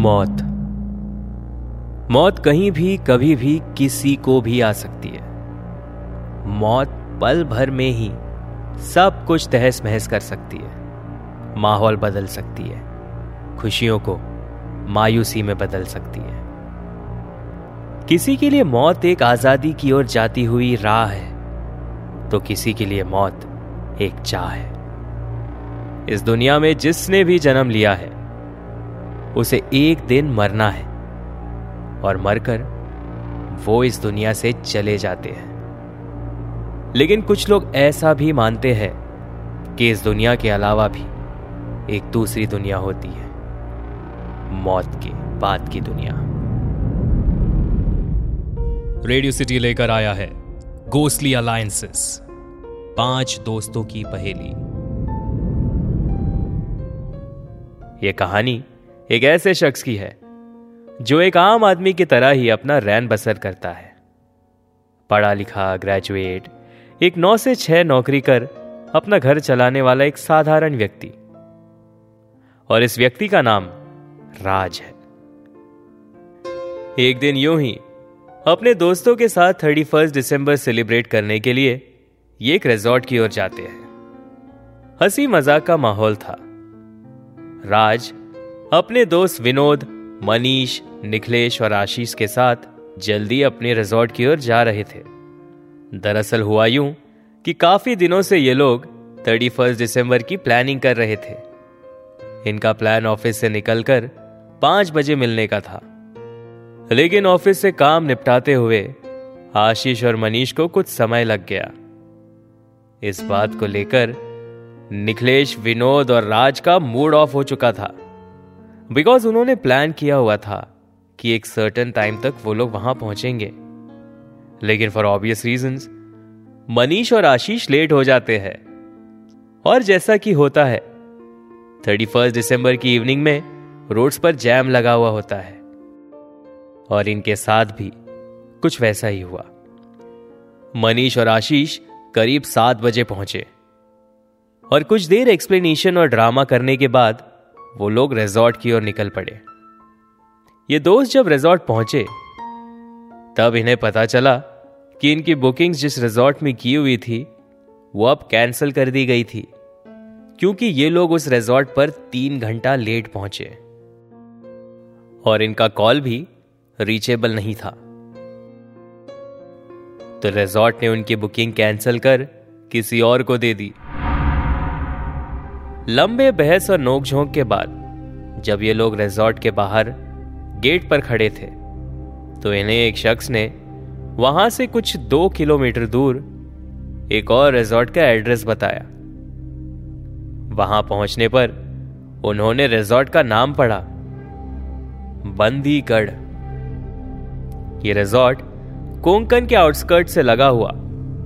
मौत। मौत कहीं भी, कभी भी किसी को भी आ सकती है। मौत पल भर में ही सब कुछ तहस महस कर सकती है। माहौल बदल सकती है। खुशियों को मायूसी में बदल सकती है। किसी के लिए मौत एक आज़ादी की ओर जाती हुई राह है तो किसी के लिए मौत एक चाह है। इस दुनिया में जिसने भी जन्म लिया है उसे एक दिन मरना है और मरकर वो इस दुनिया से चले जाते हैं। लेकिन कुछ लोग ऐसा भी मानते हैं कि इस दुनिया के अलावा भी एक दूसरी दुनिया होती है मौत के बाद की दुनिया। रेडियो सिटी लेकर आया है गोस्टली अलायंसेस पाँच दोस्तों की पहेली। यह कहानी एक ऐसे शख्स की है, जो एक आम आदमी की तरह ही अपना रैन बसर करता है। पढ़ा लिखा ग्रेजुएट एक नौ से छह नौकरी कर अपना घर चलाने वाला एक साधारण व्यक्ति। और इस व्यक्ति का नाम राज है। एक दिन यूँ ही अपने दोस्तों के साथ थर्टी फ़र्स्ट दिसंबर सेलिब्रेट करने के लिए ये एक रिजॉर्ट की ओर जाते हैं। हँसी मज़ाक का माहौल था। राज अपने दोस्त विनोद, मनीष, निखिलेश और आशीष के साथ जल्दी अपने रिजॉर्ट की ओर जा रहे थे। दरअसल हुआ यूँ कि काफ़ी दिनों से ये लोग थर्टी फ़र्स्ट दिसंबर की प्लानिंग कर रहे थे। इनका प्लान ऑफ़िस से निकलकर पाँच बजे मिलने का था। लेकिन ऑफ़िस से काम निपटाते हुए आशीष और मनीष को कुछ समय लग गया। इस बात को लेकर निखिलेश, विनोद और राज का मूड ऑफ़ हो चुका था। बिकॉज़ उन्होंने प्लान किया हुआ था कि एक सर्टन टाइम तक वो लोग वहाँ पहुँचेंगे। लेकिन फॉर ऑब्वियस रीजन मनीष और आशीष लेट हो जाते हैं। और जैसा कि होता है थर्टी फ़र्स्ट दिसंबर की इवनिंग में रोड्स पर जैम लगा हुआ होता है। और इनके साथ भी कुछ वैसा ही हुआ। मनीष और आशीष करीब सात बजे पहुँचे। और कुछ देर एक्सप्लेनेशन और ड्रामा करने के बाद वो लोग रिजॉर्ट की ओर निकल पड़े। ये दोस्त जब रिजॉर्ट पहुँचे, तब इन्हें पता चला कि इनकी बुकिंग्स जिस रिजॉर्ट में की हुई थी, वो अब कैंसिल कर दी गई थी, क्योंकि ये लोग उस रिजॉर्ट पर तीन घंटा लेट पहुँचे। और इनका कॉल भी रीचेबल नहीं था। तो रिजॉर्ट ने उनकी बुकिंग कैंसिल कर किसी और को दे दी। लंबे बहस और नोकझोंक के बाद, जब ये लोग रिजॉर्ट के बाहर गेट पर खड़े थे तो इन्हें एक शख्स ने वहाँ से कुछ दो किलोमीटर दूर एक और रिजॉर्ट का एड्रेस बताया। वहाँ पहुँचने पर उन्होंने रिजॉर्ट का नाम पढ़ा, बंदीगढ़। ये रिजॉर्ट कोंकण के आउटस्कर्ट से लगा हुआ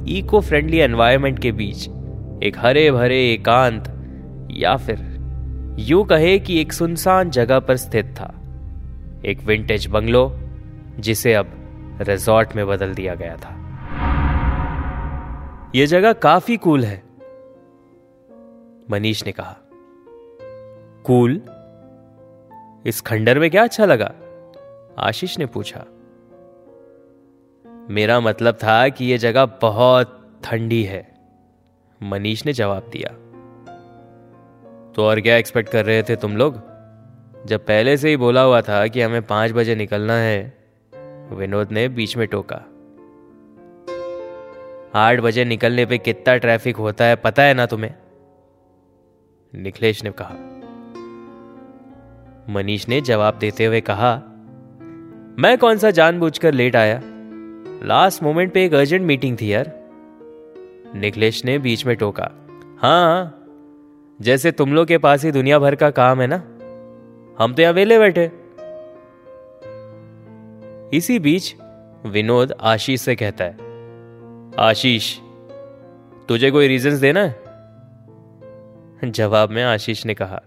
इको फ्रेंडली एनवायरमेंट के बीच एक हरे भरे एकांत या फिर यूँ कहे कि एक सुनसान जगह पर स्थित था, एक विंटेज बंगलो जिसे अब रिजॉर्ट में बदल दिया गया था। यह जगह काफ़ी कूल है, मनीष ने कहा। कूल इस खंडर में क्या अच्छा लगा? आशीष ने पूछा। मेरा मतलब था कि यह जगह बहुत ठंडी है, मनीष ने जवाब दिया। तो और क्या एक्सपेक्ट कर रहे थे तुम लोग? जब पहले से ही बोला हुआ था कि हमें पाँच बजे निकलना है, विनोद ने बीच में टोका। आठ बजे निकलने पे कितना ट्रैफ़िक होता है पता है ना तुम्हें? निखिलेश ने कहा। मनीष ने जवाब देते हुए कहा, मैं कौन सा जानबूझकर लेट आया? लास्ट मोमेंट पे एक अर्जेंट मीटिंग थी यार। निखिलेश ने बीच में टोका हाँ। जैसे तुम लोग के पास ही दुनिया भर का काम है ना? हम तो यहाँ वेले बैठे। इसी बीच विनोद आशीष से कहता है, आशीष, तुझे कोई रीजंस देना है? जवाब में आशीष ने कहा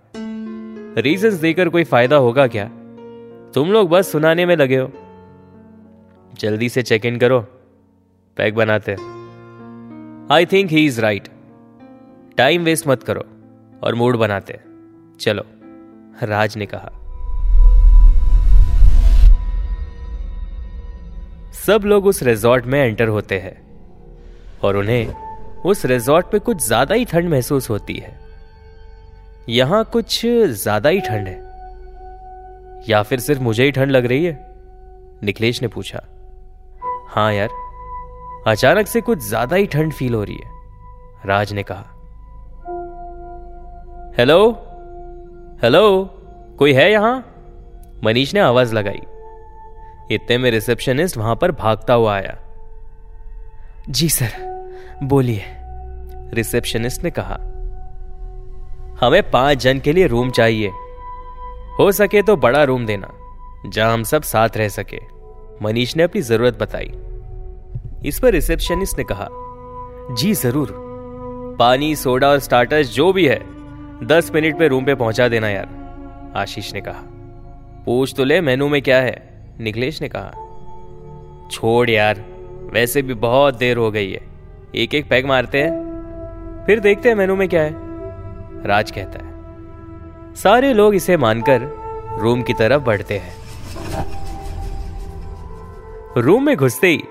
रीजंस देकर कोई फ़ायदा होगा क्या? तुम लोग बस सुनाने में लगे हो। जल्दी से चेक इन करो। पैक बनाते I think he is right time waste मत करो। और मूड बनाते चलो, राज ने कहा। सब लोग उस रिजॉर्ट में एंटर होते हैं और उन्हें उस रिजॉर्ट में कुछ ज़्यादा ही ठंड महसूस होती है। यहाँ कुछ ज़्यादा ही ठंड है। या फिर सिर्फ़ मुझे ही ठंड लग रही है? निखिलेश ने पूछा। हाँ यार, अचानक से कुछ ज़्यादा ही ठंड फील हो रही है, राज ने कहा। हेलो हेलो कोई है यहाँ? मनीष ने आवाज़ लगाई। इतने में रिसेप्शनिस्ट वहाँ पर भागता हुआ आया। जी सर, बोलिए। रिसेप्शनिस्ट ने कहा, हमें पाँच जन के लिए रूम चाहिए। हो सके तो बड़ा रूम देना, जहाँ हम सब साथ रह सके। मनीष ने अपनी ज़रूरत बताई। इस पर रिसेप्शनिस्ट ने कहा, जी ज़रूर। पानी, सोडा और स्टार्टर्स जो भी है दस मिनट में रूम पे पहुँचा देना यार, आशीष ने कहा। पूछ तो ले, मेनू में क्या है? निखिलेश ने कहा। छोड़ यार, वैसे भी बहुत देर हो गई है। एक एक पैग मारते हैं। फिर देखते हैं मेनू में क्या है। राज कहता है। सारे लोग इसे मानकर रूम की तरफ़ बढ़ते हैं। रूम में घुसते ही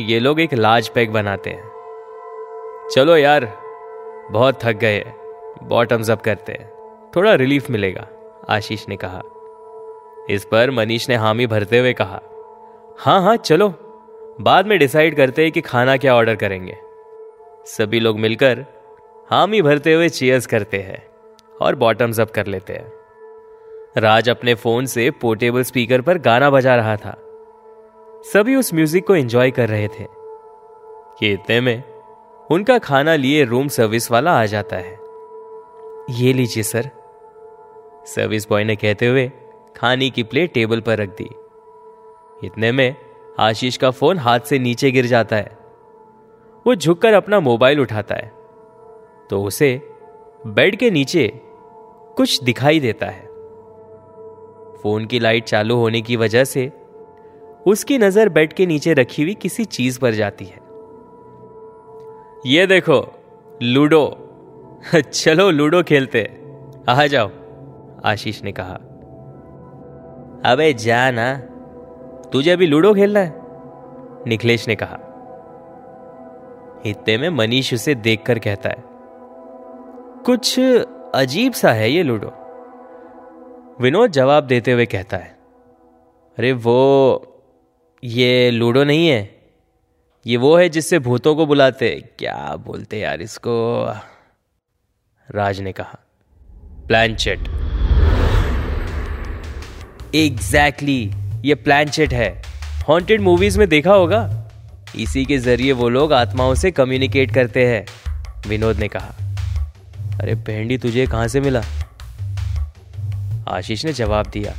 ये लोग एक लार्ज पैग बनाते हैं। चलो यार, बहुत थक गए बॉटम्स अप करते हैं। थोड़ा रिलीफ मिलेगा, आशीष ने कहा। इस पर मनीष ने हामी भरते हुए कहा हाँ हाँ चलो। बाद में डिसाइड करते हैं कि खाना क्या ऑर्डर करेंगे। सभी लोग मिलकर हामी भरते हुए चीयर्स करते हैं और बॉटम्स अप कर लेते हैं। राज अपने फ़ोन से पोर्टेबल स्पीकर पर गाना बजा रहा था। सभी उस म्यूज़िक को एंजॉय कर रहे थे। कि इतने में उनका खाना लिए रूम सर्विस वाला आ जाता है। ये लीजिए सर। सर्विस बॉय ने कहते हुए खाने की प्लेट टेबल पर रख दी। इतने में आशीष का फ़ोन हाथ से नीचे गिर जाता है। वो झुककर अपना मोबाइल उठाता है। तो उसे बेड के नीचे कुछ दिखाई देता है। फ़ोन की लाइट चालू होने की वजह से उसकी नज़र बेड के नीचे रखी हुई किसी चीज़ पर जाती है। ये देखो लूडो चलो लूडो खेलते। आ जाओ, आशीष ने कहा। अबे जा ना, तुझे अभी लूडो खेलना है? निखिलेश ने कहा। इतने में मनीष उसे देखकर कहता है, कुछ अजीब सा है ये लूडो। विनोद जवाब देते हुए कहता है, अरे वो, ये लूडो नहीं है। ये वो है जिससे भूतों को बुलाते क्या बोलते यार इसको? राज ने कहा। प्लानचेट एग्जैक्टली exactly, ये प्लानचेट है। हॉन्टेड मूवीज़ में देखा होगा? इसी के ज़रिए वो लोग आत्माओं से कम्युनिकेट करते हैं विनोद ने कहा। अरे भेंडी तुझे कहाँ से मिला? आशीष ने जवाब दिया।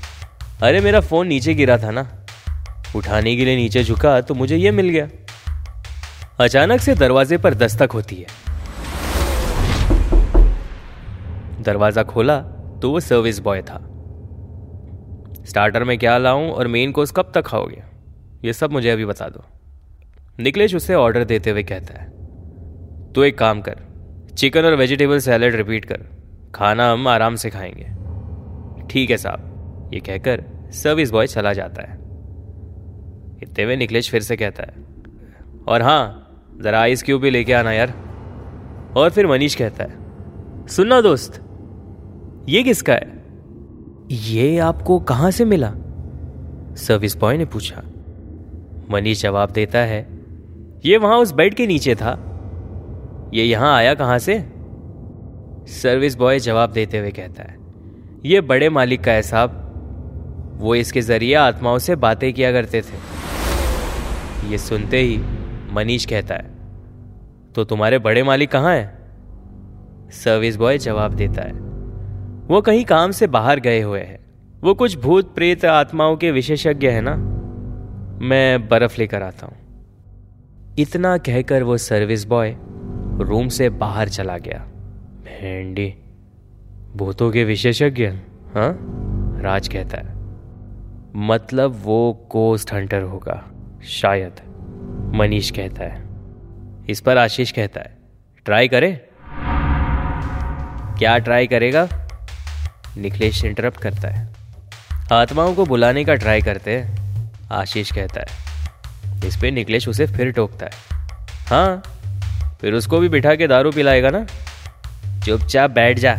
अरे मेरा फ़ोन नीचे गिरा था ना। उठाने के लिए नीचे झुका तो मुझे यह मिल गया। अचानक से दरवाजे पर दस्तक होती है। दरवाज़ा खोला तो वो सर्विस बॉय था। स्टार्टर में क्या लाऊं और मेन कोर्स कब तक खाओगे? ये सब मुझे अभी बता दो। निकलेश उसे ऑर्डर देते हुए कहता है। तो एक काम कर चिकन और वेजिटेबल सैलड रिपीट कर। खाना हम आराम से खाएँगे। ठीक है साहब, ये कहकर सर्विस बॉय चला जाता है। इतने में निकलेश फिर से कहता है, और हाँ जरा आइस क्यूब भी लेके आना यार। और फिर मनीष कहता है सुनना दोस्त ये किसका है? ये आपको कहाँ से मिला? सर्विस बॉय ने पूछा। मनीष जवाब देता है ये वहाँ उस बेड के नीचे था। ये यहाँ आया कहाँ से? सर्विस बॉय जवाब देते हुए कहता है ये बड़े मालिक का है साहब। वो इसके ज़रिए आत्माओं से बातें किया करते थे। ये सुनते ही मनीष कहता है तो तुम्हारे बड़े मालिक कहाँ हैं? सर्विस बॉय जवाब देता है वो कहीं काम से बाहर गए हुए हैं। वो कुछ भूत प्रेत आत्माओं के विशेषज्ञ है ना? मैं बर्फ़ लेकर आता हूँ। इतना कहकर वो सर्विस बॉय रूम से बाहर चला गया। भेंडी भूतों के विशेषज्ञ हाँ? राज कहता है मतलब वो कोस्ट हंटर होगा, शायद, मनीष कहता है। इस पर आशीष कहता है ट्राई करे? क्या ट्राई करेगा? निखिलेश इंटरप्ट करता है। आत्माओं को बुलाने का ट्राई करते हैं, आशीष कहता है। इस पे निकलेश उसे फिर टोकता है। हाँ फिर उसको भी बिठा के दारू पिलाएगा ना? चुपचाप बैठ जा।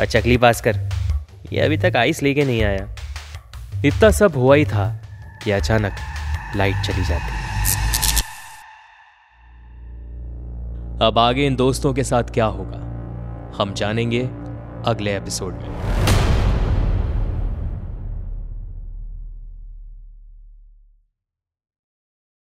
और चकली पास कर। ये अभी तक आइस लेके नहीं आया। इतना सब हुआ ही था कि अचानक लाइट चली जाती। अब आगे इन दोस्तों के साथ क्या होगा? हम जानेंगे अगले एपिसोड में।